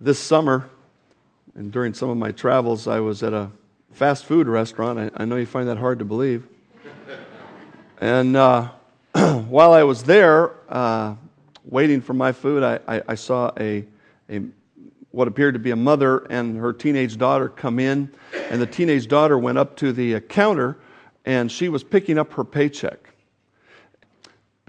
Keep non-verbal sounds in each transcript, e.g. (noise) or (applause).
this summer, and during some of my travels, I was at a fast food restaurant. I, I know you find that hard to believe. (laughs) and uh, (clears throat) while I was there, uh, waiting for my food, I, I, I saw a, a what appeared to be a mother and her teenage daughter come in, and the teenage daughter went up to the counter and she was picking up her paycheck.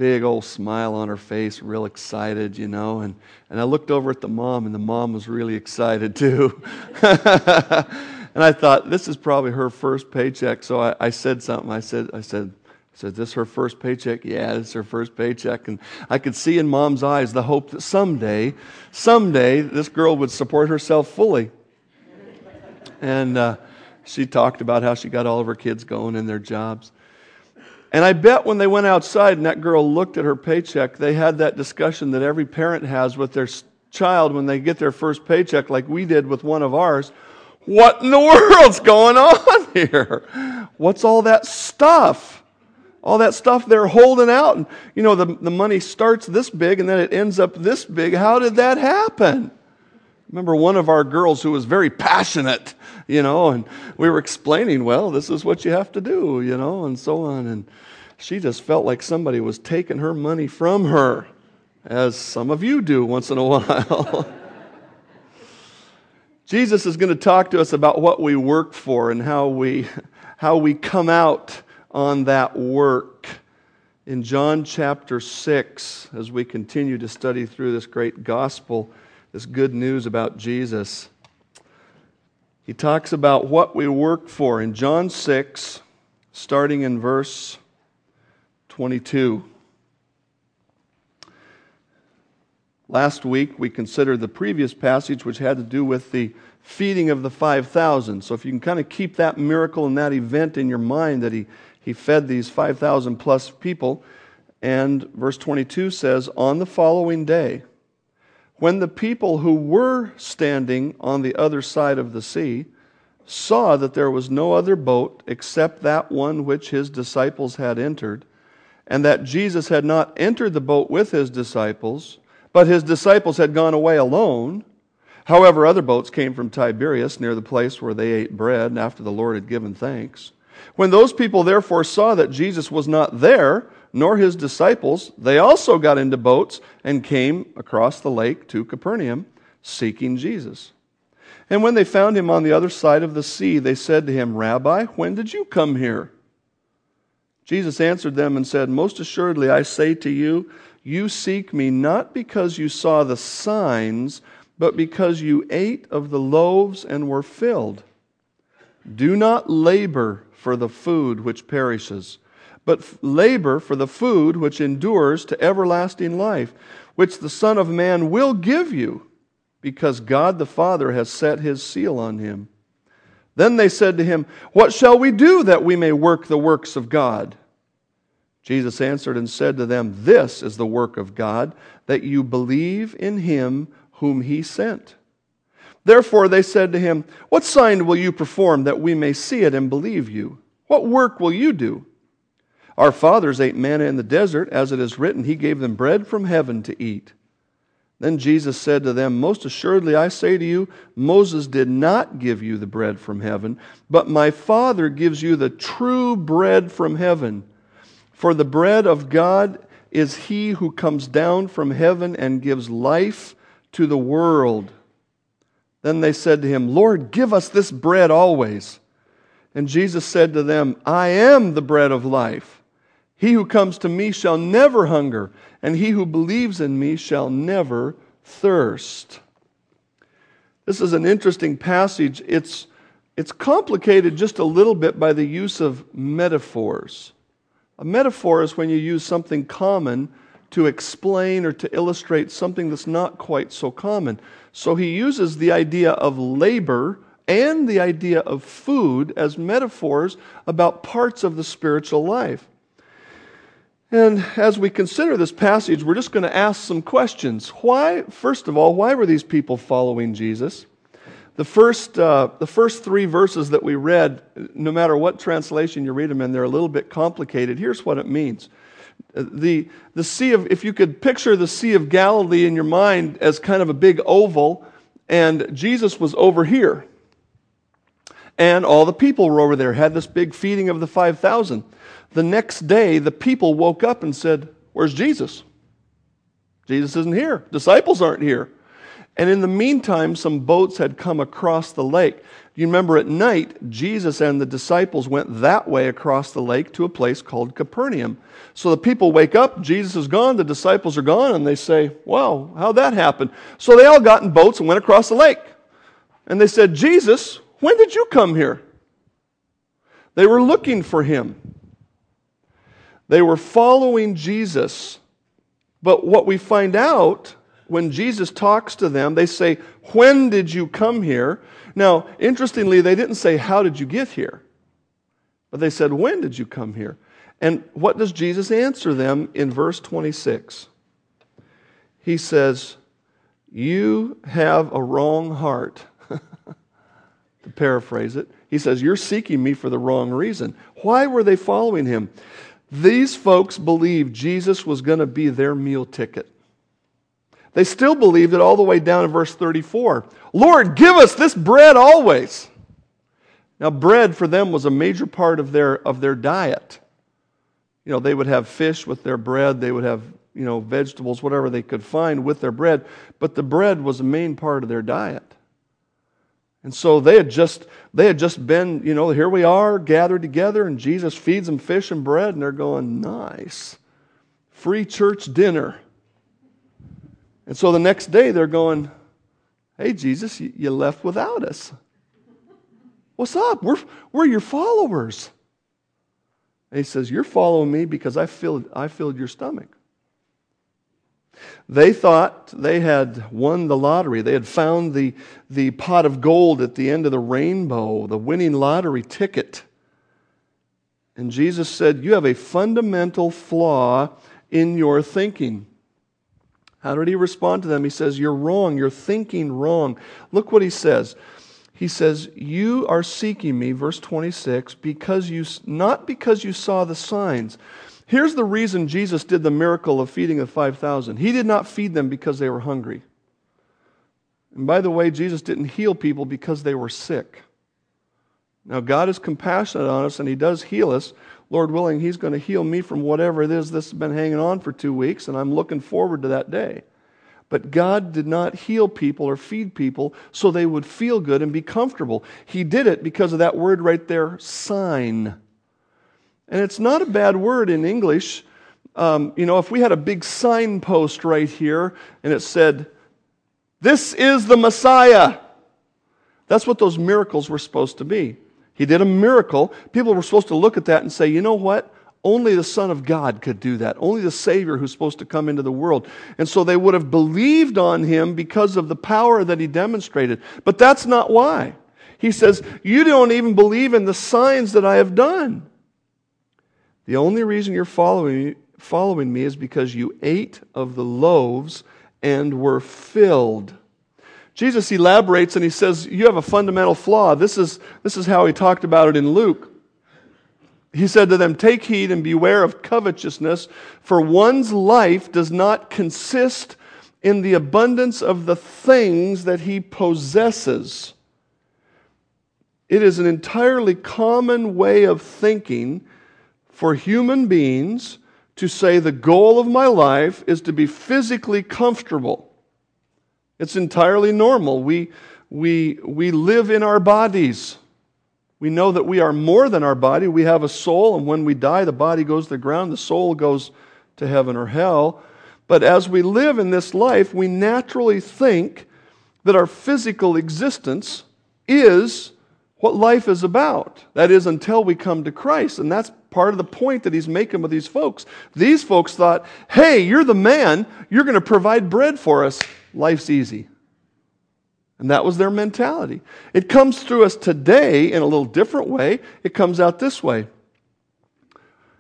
Big old smile on her face, real excited, you know. And, and I looked over at the mom, and the mom was really excited too. (laughs) and I thought, this is probably her first paycheck. So I, I said something. I said, I said, I said, this her first paycheck? Yeah, this is her first paycheck. And I could see in mom's eyes the hope that someday, someday, this girl would support herself fully. And uh, she talked about how she got all of her kids going in their jobs. And I bet when they went outside and that girl looked at her paycheck, they had that discussion that every parent has with their child when they get their first paycheck, like we did with one of ours. What in the world's going on (laughs) here? What's all that stuff? all that stuff they're holding out. And, you know, the, the money starts this big and then it ends up this big. How did that happen? Remember one of our girls who was very passionate, you know, and we were explaining, well, this is what you have to do, you know, and so on. And she just felt like somebody was taking her money from her, as some of you do once in a (laughs) while. Jesus is going to talk to us about what we work for and how we, how we come out on that work. In John chapter 6, as we continue to study through this great gospel, this good news about Jesus, he talks about what we work for in John 6, starting in verse 22. Last week, we considered the previous passage, which had to do with the feeding of the 5,000. So, if you can kind of keep that miracle and that event in your mind that he he fed these 5,000 plus people. And verse 22 says, On the following day, when the people who were standing on the other side of the sea saw that there was no other boat except that one which his disciples had entered, and that Jesus had not entered the boat with his disciples, but his disciples had gone away alone. However, other boats came from Tiberias near the place where they ate bread after the Lord had given thanks. When those people therefore saw that Jesus was not there, nor his disciples, they also got into boats and came across the lake to Capernaum, seeking Jesus. And when they found him on the other side of the sea, they said to him, Rabbi, when did you come here? Jesus answered them and said, Most assuredly, I say to you, you seek me not because you saw the signs, but because you ate of the loaves and were filled. Do not labor for the food which perishes, but labor for the food which endures to everlasting life, which the Son of Man will give you, because God the Father has set his seal on him. Then they said to him, What shall we do that we may work the works of God? Jesus answered and said to them, This is the work of God, that you believe in him whom he sent. Therefore they said to him, What sign will you perform that we may see it and believe you? What work will you do? Our fathers ate manna in the desert, as it is written, He gave them bread from heaven to eat. Then Jesus said to them, Most assuredly I say to you, Moses did not give you the bread from heaven, but my Father gives you the true bread from heaven. For the bread of God is he who comes down from heaven and gives life to the world. Then they said to him, Lord, give us this bread always. And Jesus said to them, I am the bread of life. He who comes to me shall never hunger, and he who believes in me shall never thirst. This is an interesting passage. It's, it's complicated just a little bit by the use of metaphors. A metaphor is when you use something common to explain or to illustrate something that's not quite so common. So he uses the idea of labor and the idea of food as metaphors about parts of the spiritual life. And as we consider this passage, we're just going to ask some questions. Why, first of all, why were these people following Jesus? The first, uh, the first three verses that we read, no matter what translation you read them in, they're a little bit complicated. Here's what it means the, the Sea of, if you could picture the Sea of Galilee in your mind as kind of a big oval, and Jesus was over here. And all the people were over there, had this big feeding of the 5,000. The next day, the people woke up and said, Where's Jesus? Jesus isn't here. Disciples aren't here. And in the meantime, some boats had come across the lake. You remember at night, Jesus and the disciples went that way across the lake to a place called Capernaum. So the people wake up, Jesus is gone, the disciples are gone, and they say, Wow, how'd that happen? So they all got in boats and went across the lake. And they said, Jesus, when did you come here? They were looking for him. They were following Jesus. But what we find out when Jesus talks to them, they say, When did you come here? Now, interestingly, they didn't say, How did you get here? But they said, When did you come here? And what does Jesus answer them in verse 26? He says, You have a wrong heart. To paraphrase it, he says, You're seeking me for the wrong reason. Why were they following him? These folks believed Jesus was going to be their meal ticket. They still believed it all the way down in verse 34. Lord, give us this bread always. Now, bread for them was a major part of their, of their diet. You know, they would have fish with their bread, they would have, you know, vegetables, whatever they could find with their bread, but the bread was a main part of their diet. And so they had just they had just been, you know, here we are gathered together and Jesus feeds them fish and bread and they're going, "Nice. Free church dinner." And so the next day they're going, Hey, Jesus, you left without us. What's up? We're, we're your followers. And he says, You're following me because I filled, I filled your stomach. They thought they had won the lottery. They had found the, the pot of gold at the end of the rainbow, the winning lottery ticket. And Jesus said, You have a fundamental flaw in your thinking. How did he respond to them? He says, You're wrong. You're thinking wrong. Look what he says. He says, You are seeking me, verse 26, because you, not because you saw the signs. Here's the reason Jesus did the miracle of feeding the 5,000. He did not feed them because they were hungry. And by the way, Jesus didn't heal people because they were sick. Now, God is compassionate on us and He does heal us, Lord willing, He's going to heal me from whatever it is this has been hanging on for two weeks, and I'm looking forward to that day. But God did not heal people or feed people so they would feel good and be comfortable. He did it because of that word right there, sign. And it's not a bad word in English. Um, you know, if we had a big signpost right here and it said, This is the Messiah, that's what those miracles were supposed to be. He did a miracle. People were supposed to look at that and say, you know what? Only the Son of God could do that. Only the Savior who's supposed to come into the world. And so they would have believed on him because of the power that he demonstrated. But that's not why. He says, You don't even believe in the signs that I have done. The only reason you're following, following me is because you ate of the loaves and were filled. Jesus elaborates and he says, You have a fundamental flaw. This is, this is how he talked about it in Luke. He said to them, Take heed and beware of covetousness, for one's life does not consist in the abundance of the things that he possesses. It is an entirely common way of thinking for human beings to say the goal of my life is to be physically comfortable. It's entirely normal. We, we, we live in our bodies. We know that we are more than our body. We have a soul, and when we die, the body goes to the ground, the soul goes to heaven or hell. But as we live in this life, we naturally think that our physical existence is what life is about. That is, until we come to Christ. And that's part of the point that he's making with these folks. These folks thought, hey, you're the man, you're going to provide bread for us life's easy. And that was their mentality. It comes through us today in a little different way. It comes out this way.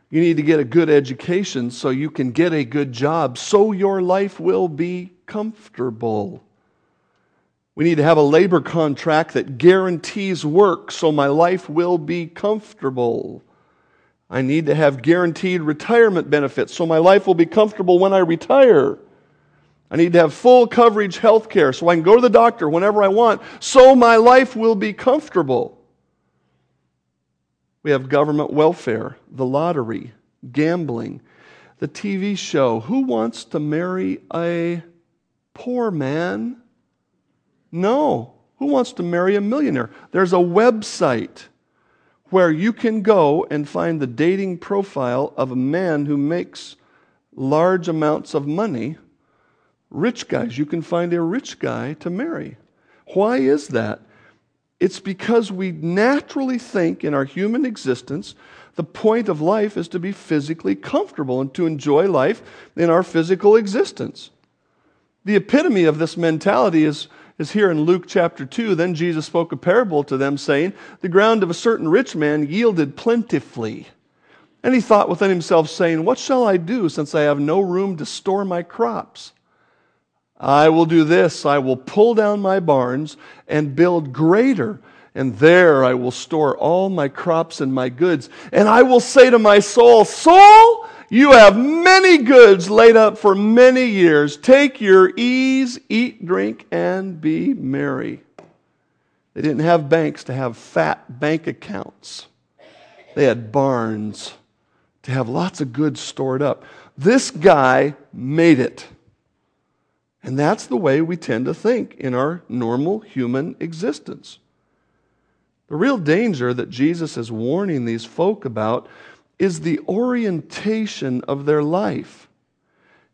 You need to get a good education so you can get a good job, so your life will be comfortable. We need to have a labor contract that guarantees work so my life will be comfortable. I need to have guaranteed retirement benefits so my life will be comfortable when I retire. I need to have full coverage health care so I can go to the doctor whenever I want, so my life will be comfortable. We have government welfare, the lottery, gambling, the TV show. Who wants to marry a poor man? No. Who wants to marry a millionaire? There's a website where you can go and find the dating profile of a man who makes large amounts of money rich guys. You can find a rich guy to marry. Why is that? It's because we naturally think in our human existence the point of life is to be physically comfortable and to enjoy life in our physical existence. The epitome of this mentality is, is here in Luke chapter 2. Then Jesus spoke a parable to them, saying, The ground of a certain rich man yielded plentifully. And he thought within himself, saying, What shall I do since I have no room to store my crops? I will do this I will pull down my barns and build greater, and there I will store all my crops and my goods. And I will say to my soul, Soul, you have many goods laid up for many years. Take your ease, eat, drink, and be merry. They didn't have banks to have fat bank accounts, they had barns to have lots of goods stored up. This guy made it. And that's the way we tend to think in our normal human existence. The real danger that Jesus is warning these folk about is the orientation of their life.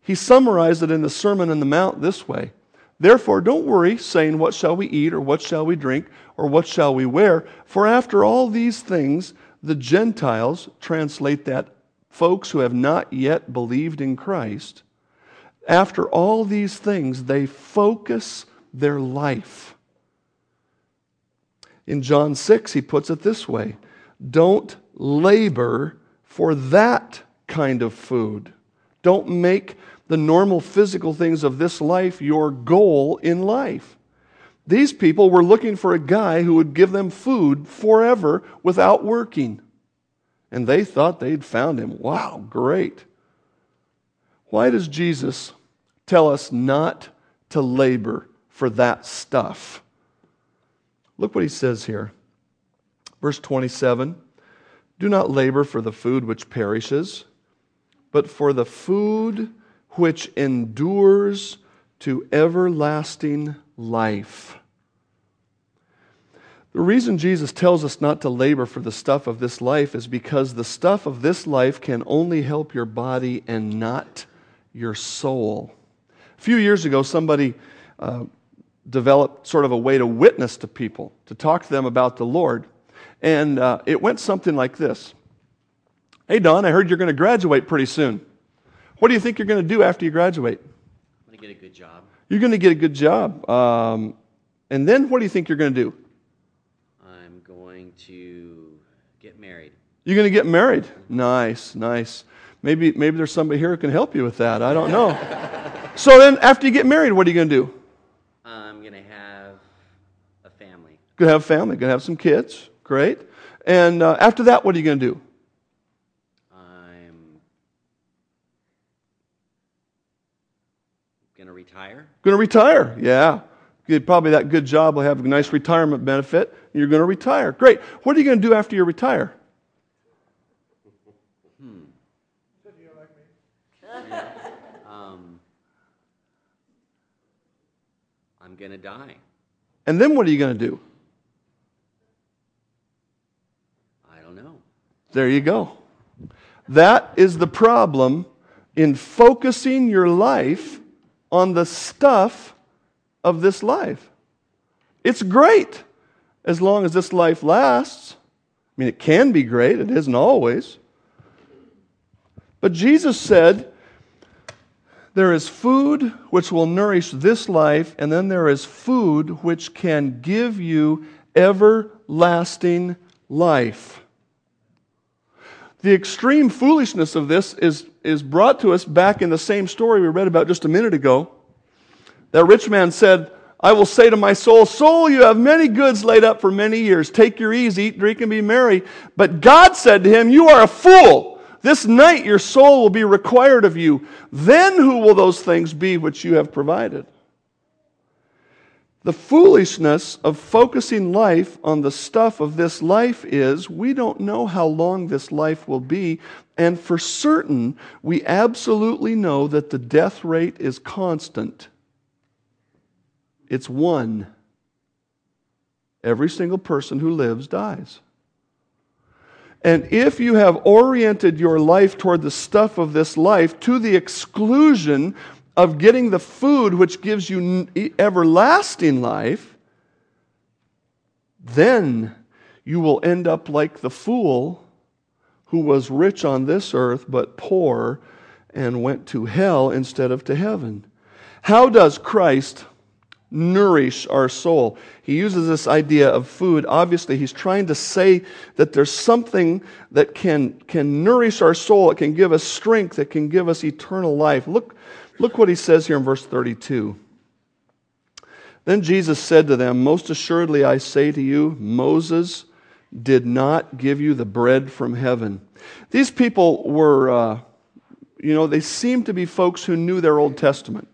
He summarized it in the Sermon on the Mount this way Therefore, don't worry, saying, What shall we eat, or what shall we drink, or what shall we wear? For after all these things, the Gentiles, translate that, folks who have not yet believed in Christ, after all these things, they focus their life. In John 6, he puts it this way Don't labor for that kind of food. Don't make the normal physical things of this life your goal in life. These people were looking for a guy who would give them food forever without working. And they thought they'd found him. Wow, great. Why does Jesus tell us not to labor for that stuff. Look what he says here. Verse 27 Do not labor for the food which perishes, but for the food which endures to everlasting life. The reason Jesus tells us not to labor for the stuff of this life is because the stuff of this life can only help your body and not your soul. A few years ago, somebody uh, developed sort of a way to witness to people, to talk to them about the Lord. And uh, it went something like this Hey, Don, I heard you're going to graduate pretty soon. What do you think you're going to do after you graduate? I'm going to get a good job. You're going to get a good job. Um, and then what do you think you're going to do? I'm going to get married. You're going to get married. Nice, nice. Maybe, maybe there's somebody here who can help you with that. I don't know. (laughs) So then, after you get married, what are you going to do? I'm going to have a family. Going to have a family. Going to have some kids. Great. And uh, after that, what are you going to do? I'm going to retire. Going to retire. Yeah. Get probably that good job will have a nice retirement benefit. You're going to retire. Great. What are you going to do after you retire? Hmm. (laughs) Um I'm going to die. And then what are you going to do? I don't know. There you go. That is the problem in focusing your life on the stuff of this life. It's great as long as this life lasts. I mean, it can be great, it isn't always. But Jesus said, there is food which will nourish this life, and then there is food which can give you everlasting life. The extreme foolishness of this is, is brought to us back in the same story we read about just a minute ago. That rich man said, I will say to my soul, Soul, you have many goods laid up for many years. Take your ease, eat, drink, and be merry. But God said to him, You are a fool. This night your soul will be required of you. Then who will those things be which you have provided? The foolishness of focusing life on the stuff of this life is we don't know how long this life will be, and for certain, we absolutely know that the death rate is constant. It's one. Every single person who lives dies. And if you have oriented your life toward the stuff of this life to the exclusion of getting the food which gives you everlasting life, then you will end up like the fool who was rich on this earth but poor and went to hell instead of to heaven. How does Christ nourish our soul? He uses this idea of food. Obviously, he's trying to say that there's something that can, can nourish our soul, it can give us strength, it can give us eternal life. Look, Look what he says here in verse 32. Then Jesus said to them, Most assuredly I say to you, Moses did not give you the bread from heaven. These people were, uh, you know, they seemed to be folks who knew their Old Testament.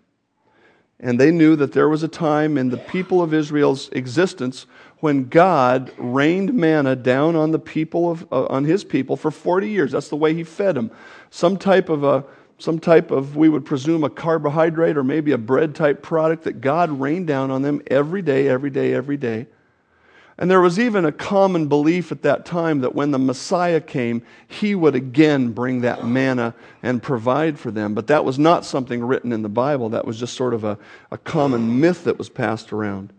And they knew that there was a time in the people of Israel's existence when God rained manna down on the people of, uh, on his people for 40 years. That's the way he fed them. Some type of a some type of, we would presume, a carbohydrate or maybe a bread type product that God rained down on them every day, every day, every day. And there was even a common belief at that time that when the Messiah came, he would again bring that manna and provide for them. But that was not something written in the Bible. That was just sort of a, a common myth that was passed around.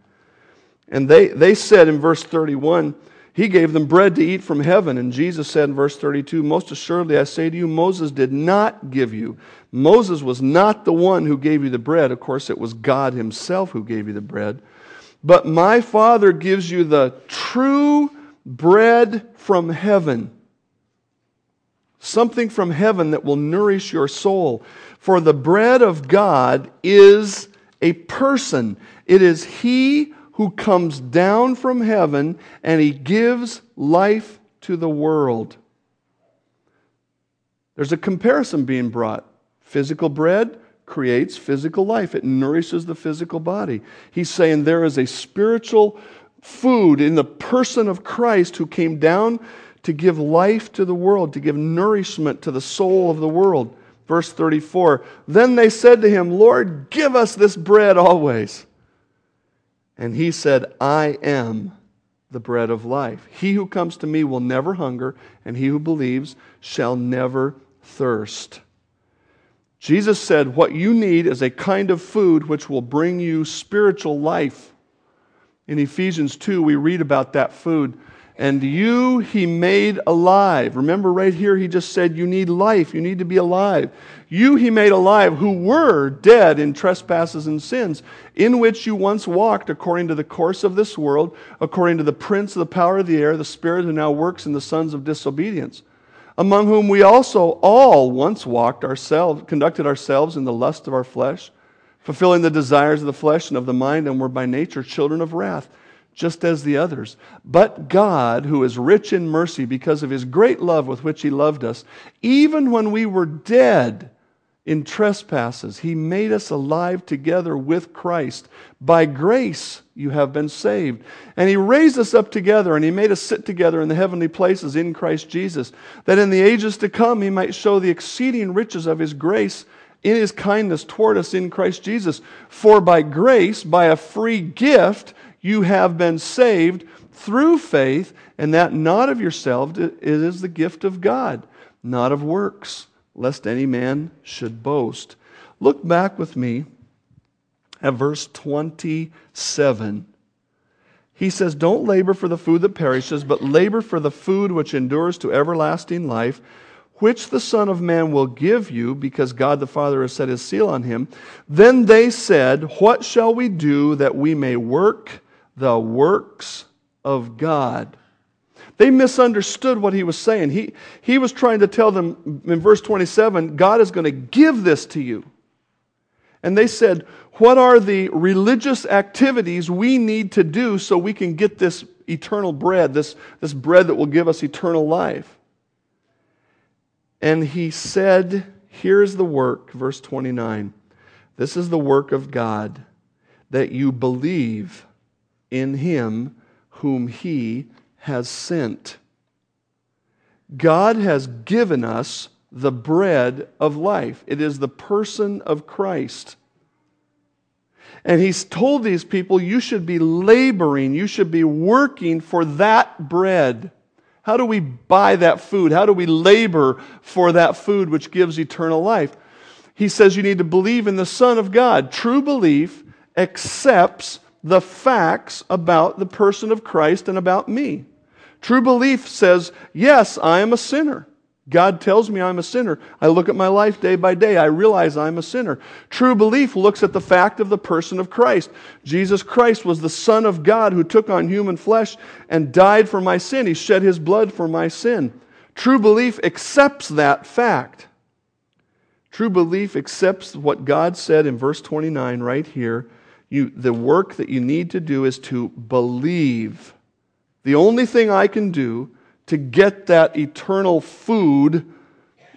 And they, they said in verse 31, he gave them bread to eat from heaven. And Jesus said in verse 32, Most assuredly I say to you, Moses did not give you. Moses was not the one who gave you the bread. Of course, it was God himself who gave you the bread. But my Father gives you the true bread from heaven. Something from heaven that will nourish your soul. For the bread of God is a person. It is He who comes down from heaven and he gives life to the world. There's a comparison being brought. Physical bread creates physical life, it nourishes the physical body. He's saying there is a spiritual food in the person of Christ who came down to give life to the world, to give nourishment to the soul of the world. Verse 34 Then they said to him, Lord, give us this bread always. And he said, I am the bread of life. He who comes to me will never hunger, and he who believes shall never thirst. Jesus said, What you need is a kind of food which will bring you spiritual life. In Ephesians 2, we read about that food and you he made alive. Remember, right here, he just said, You need life. You need to be alive. You he made alive who were dead in trespasses and sins, in which you once walked according to the course of this world, according to the prince of the power of the air, the spirit who now works in the sons of disobedience, among whom we also all once walked ourselves, conducted ourselves in the lust of our flesh, fulfilling the desires of the flesh and of the mind, and were by nature children of wrath just as the others. But God, who is rich in mercy because of his great love with which he loved us, even when we were dead in trespasses, he made us alive together with Christ. By grace you have been saved. And he raised us up together and he made us sit together in the heavenly places in Christ Jesus, that in the ages to come he might show the exceeding riches of his grace in his kindness toward us in Christ Jesus. For by grace, by a free gift, you have been saved through faith, and that not of yourself, it is the gift of God, not of works, lest any man should boast. Look back with me at verse 27. He says, Don't labor for the food that perishes, but labor for the food which endures to everlasting life, which the Son of Man will give you, because God the Father has set his seal on him. Then they said, What shall we do that we may work the works of God. They misunderstood what he was saying. He, he was trying to tell them in verse 27 God is going to give this to you. And they said, What are the religious activities we need to do so we can get this eternal bread, this, this bread that will give us eternal life? And he said, Here's the work, verse 29. This is the work of God, that you believe in him whom he has sent. God has given us the bread of life. It is the person of Christ. And he's told these people, you should be laboring, you should be working for that bread. How do we buy that food? How do we labor for that food which gives eternal life? He says you need to believe in the Son of God. True belief accepts the facts about the person of Christ and about me. True belief says, yes, I am a sinner. God tells me I'm a sinner. I look at my life day by day. I realize I'm a sinner. True belief looks at the fact of the person of Christ. Jesus Christ was the Son of God who took on human flesh and died for my sin. He shed his blood for my sin. True belief accepts that fact. True belief accepts what God said in verse 29 right here. You, the work that you need to do is to believe. The only thing I can do to get that eternal food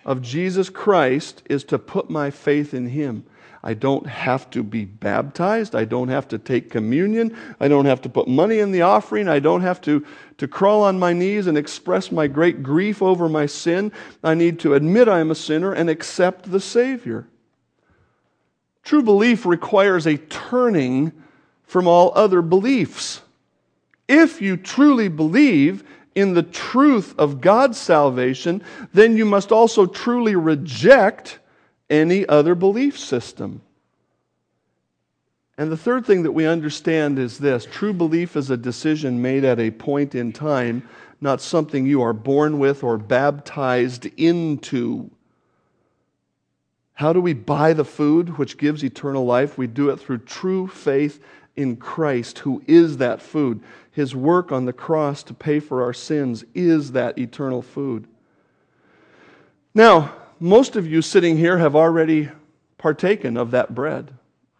of Jesus Christ is to put my faith in Him. I don't have to be baptized. I don't have to take communion. I don't have to put money in the offering. I don't have to, to crawl on my knees and express my great grief over my sin. I need to admit I am a sinner and accept the Savior. True belief requires a turning from all other beliefs. If you truly believe in the truth of God's salvation, then you must also truly reject any other belief system. And the third thing that we understand is this true belief is a decision made at a point in time, not something you are born with or baptized into. How do we buy the food which gives eternal life? We do it through true faith in Christ, who is that food. His work on the cross to pay for our sins is that eternal food. Now, most of you sitting here have already partaken of that bread.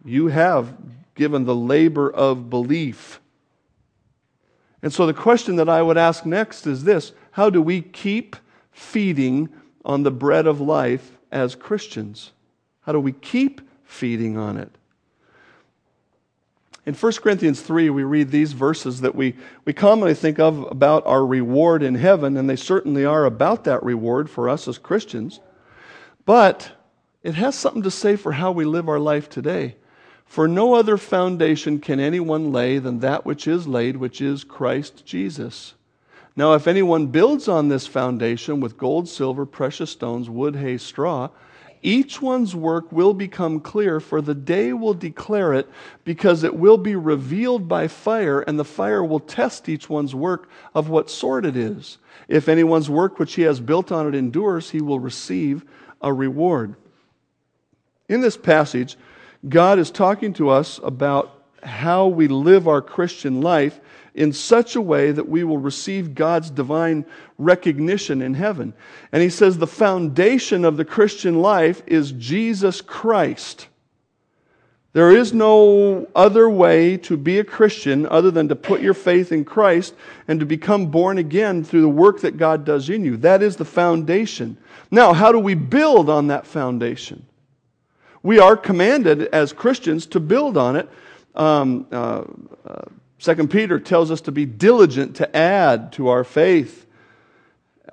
You have given the labor of belief. And so the question that I would ask next is this How do we keep feeding on the bread of life as Christians? How do we keep feeding on it? In 1 Corinthians 3, we read these verses that we, we commonly think of about our reward in heaven, and they certainly are about that reward for us as Christians. But it has something to say for how we live our life today. For no other foundation can anyone lay than that which is laid, which is Christ Jesus. Now, if anyone builds on this foundation with gold, silver, precious stones, wood, hay, straw, each one's work will become clear, for the day will declare it, because it will be revealed by fire, and the fire will test each one's work of what sort it is. If anyone's work which he has built on it endures, he will receive a reward. In this passage, God is talking to us about how we live our Christian life in such a way that we will receive God's divine recognition in heaven. And he says the foundation of the Christian life is Jesus Christ. There is no other way to be a Christian other than to put your faith in Christ and to become born again through the work that God does in you. That is the foundation. Now, how do we build on that foundation? We are commanded as Christians to build on it. Um, uh, uh, Second Peter tells us to be diligent to add to our faith.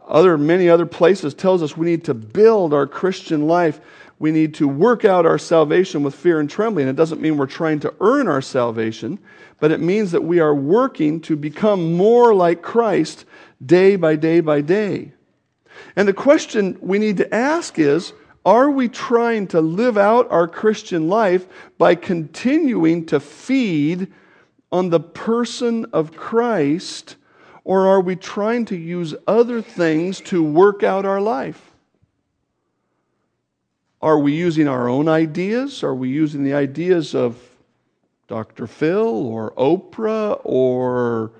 Other many other places tells us we need to build our Christian life. We need to work out our salvation with fear and trembling. It doesn't mean we're trying to earn our salvation, but it means that we are working to become more like Christ day by day by day. And the question we need to ask is are we trying to live out our Christian life by continuing to feed on the person of Christ, or are we trying to use other things to work out our life? Are we using our own ideas? Are we using the ideas of Dr. Phil or Oprah or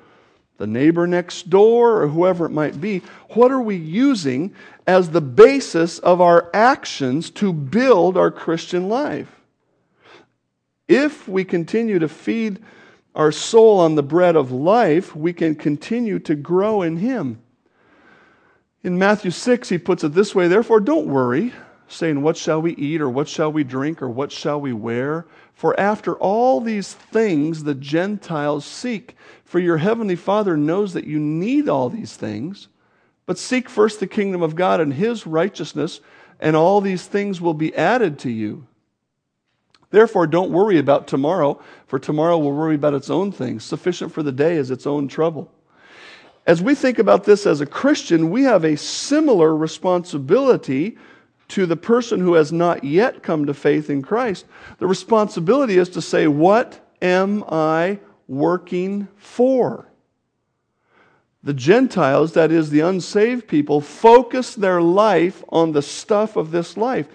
the neighbor next door or whoever it might be? What are we using as the basis of our actions to build our Christian life? If we continue to feed our soul on the bread of life, we can continue to grow in Him. In Matthew 6, he puts it this way Therefore, don't worry, saying, What shall we eat, or what shall we drink, or what shall we wear? For after all these things the Gentiles seek. For your heavenly Father knows that you need all these things. But seek first the kingdom of God and his righteousness, and all these things will be added to you. Therefore, don't worry about tomorrow, for tomorrow will worry about its own things. Sufficient for the day is its own trouble. As we think about this as a Christian, we have a similar responsibility to the person who has not yet come to faith in Christ. The responsibility is to say, What am I working for? The Gentiles, that is, the unsaved people, focus their life on the stuff of this life.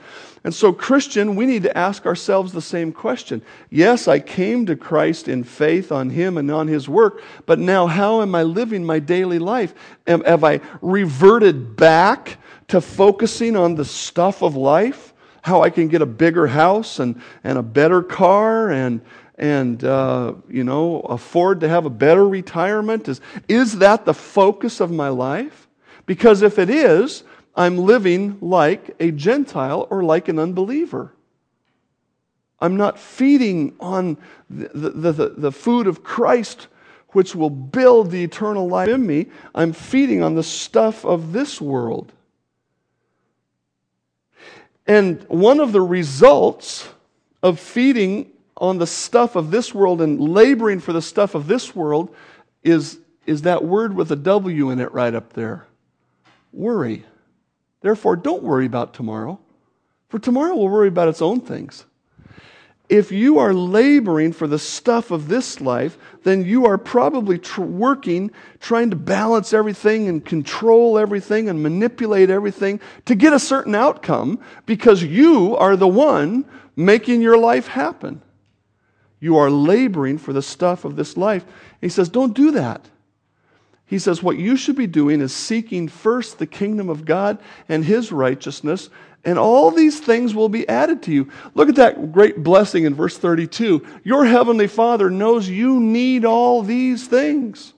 And so, Christian, we need to ask ourselves the same question. Yes, I came to Christ in faith on Him and on His work, but now how am I living my daily life? Have I reverted back to focusing on the stuff of life? How I can get a bigger house and, and a better car and, and uh, you know, afford to have a better retirement? Is, is that the focus of my life? Because if it is, I'm living like a Gentile or like an unbeliever. I'm not feeding on the, the, the, the, food of Christ, which will build the eternal life in me. I'm feeding on the stuff of this world. And one of the results of feeding on the stuff of this world and laboring for the stuff of this world is, is that word with a W in it right up there worry. Therefore, don't worry about tomorrow, for tomorrow will worry about its own things. If you are laboring for the stuff of this life, then you are probably tr- working, trying to balance everything and control everything and manipulate everything to get a certain outcome because you are the one making your life happen. You are laboring for the stuff of this life. He says, Don't do that. He says, What you should be doing is seeking first the kingdom of God and his righteousness, and all these things will be added to you. Look at that great blessing in verse 32. Your heavenly Father knows you need all these things.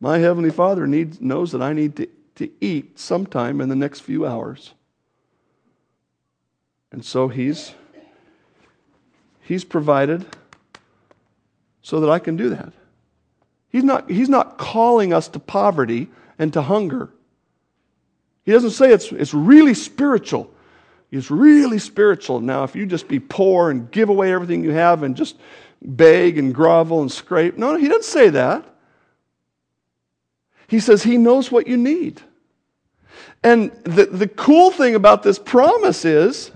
My heavenly Father needs, knows that I need to, to eat sometime in the next few hours. And so he's, he's provided so that I can do that. He's not, he's not calling us to poverty and to hunger. He doesn't say it's, it's really spiritual. It's really spiritual. Now, if you just be poor and give away everything you have and just beg and grovel and scrape, no, no, he doesn't say that. He says he knows what you need. And the, the cool thing about this promise is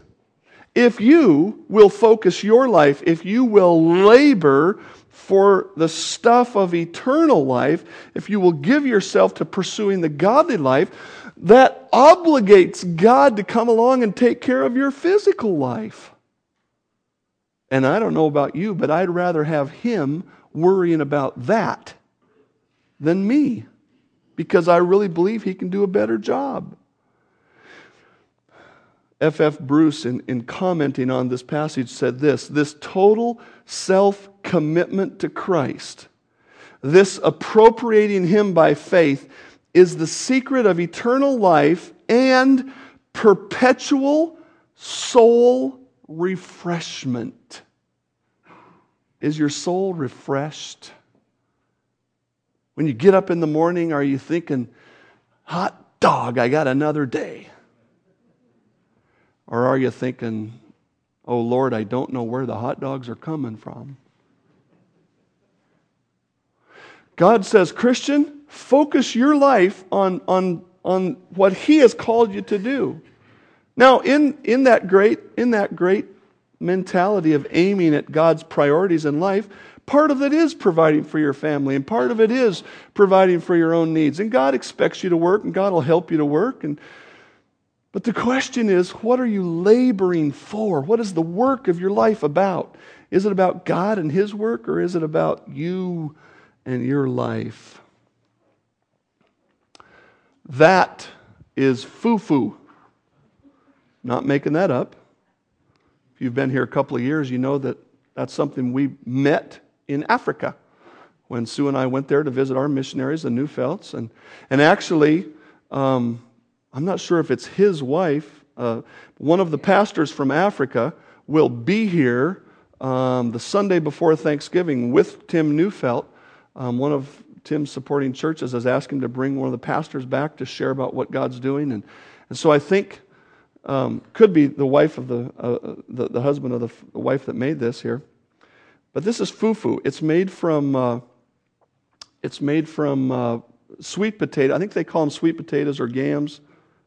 if you will focus your life, if you will labor for the stuff of eternal life, if you will give yourself to pursuing the godly life, that obligates God to come along and take care of your physical life. And I don't know about you, but I'd rather have Him worrying about that than me because I really believe He can do a better job. F. F. Bruce, in, in commenting on this passage, said this this total self commitment to Christ, this appropriating Him by faith, is the secret of eternal life and perpetual soul refreshment. Is your soul refreshed? When you get up in the morning, are you thinking, hot dog, I got another day? Or are you thinking, oh Lord, I don't know where the hot dogs are coming from? God says, Christian, focus your life on, on, on what He has called you to do. Now, in, in, that great, in that great mentality of aiming at God's priorities in life, part of it is providing for your family, and part of it is providing for your own needs. And God expects you to work, and God will help you to work. And but the question is, what are you laboring for? What is the work of your life about? Is it about God and His work, or is it about you and your life? That is fufu. Not making that up. If you've been here a couple of years, you know that that's something we met in Africa when Sue and I went there to visit our missionaries, the Neufelds. And, and actually, Um, I'm not sure if it's his wife. Uh, one of the pastors from Africa will be here um, the Sunday before Thanksgiving with Tim Neufeld. Um, one of Tim's supporting churches has asked him to bring one of the pastors back to share about what God's doing. And, and so I think um, could be the wife of the, uh, the, the, husband of the, the, wife that made this here. But this is fufu. It's made from, uh, it's made from uh, sweet potato. I think they call them sweet potatoes or yams.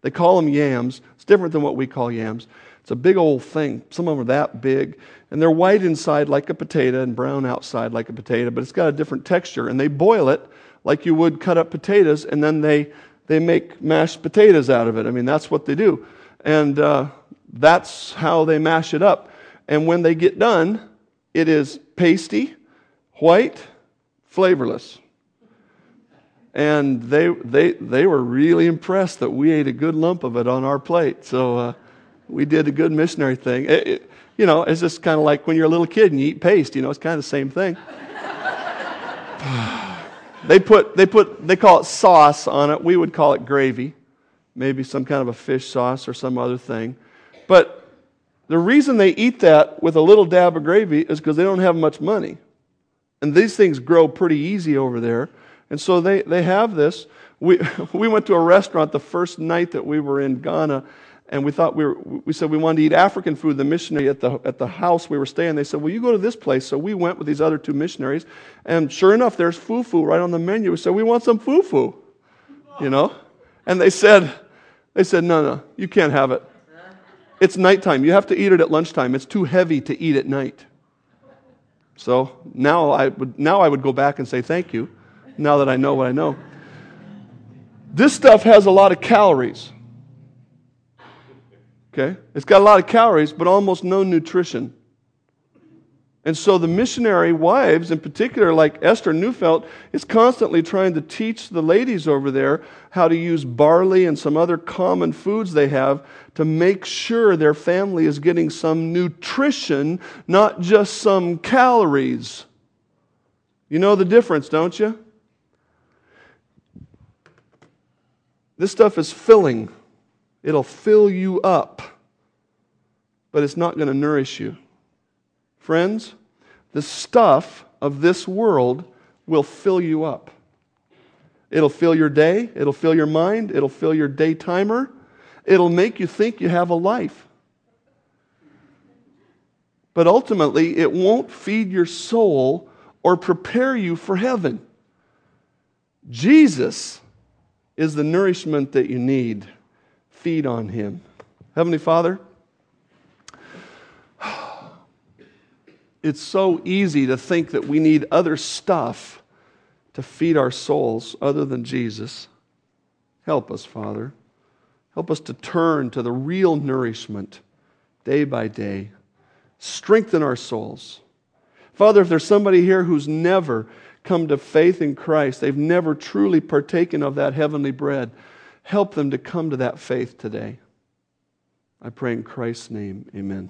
They call them yams. It's different than what we call yams. It's a big old thing. Some of them are that big. And they're white inside like a potato and brown outside like a potato, but it's got a different texture. And they boil it like you would cut up potatoes, and then they, they make mashed potatoes out of it. I mean, that's what they do. And uh, that's how they mash it up. And when they get done, it is pasty, white, flavorless. And they, they, they were really impressed that we ate a good lump of it on our plate. So uh, we did a good missionary thing. It, it, you know, it's just kind of like when you're a little kid and you eat paste, you know, it's kind of the same thing. (sighs) they put, they put, they call it sauce on it. We would call it gravy, maybe some kind of a fish sauce or some other thing. But the reason they eat that with a little dab of gravy is because they don't have much money. And these things grow pretty easy over there. And so they, they have this. We, (laughs) we went to a restaurant the first night that we were in Ghana, and we thought we were, we said we wanted to eat African food. The missionary at the, at the house we were staying, they said, Well, you go to this place. So we went with these other two missionaries, and sure enough, there's fufu right on the menu. We said, We want some fufu, you know? And they said, they said, No, no, you can't have it. It's nighttime. You have to eat it at lunchtime. It's too heavy to eat at night. So now I would, now I would go back and say thank you now that I know what I know. This stuff has a lot of calories. Okay? It's got a lot of calories, but almost no nutrition. And so the missionary wives, in particular, like Esther Neufeld, is constantly trying to teach the ladies over there how to use barley and some other common foods they have to make sure their family is getting some nutrition, not just some calories. You know the difference, don't you? This stuff is filling, it'll fill you up, but it's not going to nourish you. Friends, the stuff of this world will fill you up. It'll fill your day, it'll fill your mind, it'll fill your day timer, it'll make you think you have a life. But ultimately, it won't feed your soul or prepare you for heaven. Jesus is the nourishment that you need. Feed on Him. Heavenly Father, it's so easy to think that we need other stuff to feed our souls other than Jesus. Help us, Father. Help us to turn to the real nourishment day by day. Strengthen our souls. Father, if there's somebody here who's never come to faith in Christ, they've never truly partaken of that heavenly bread, help them to come to that faith today. I pray in Christ's name, amen.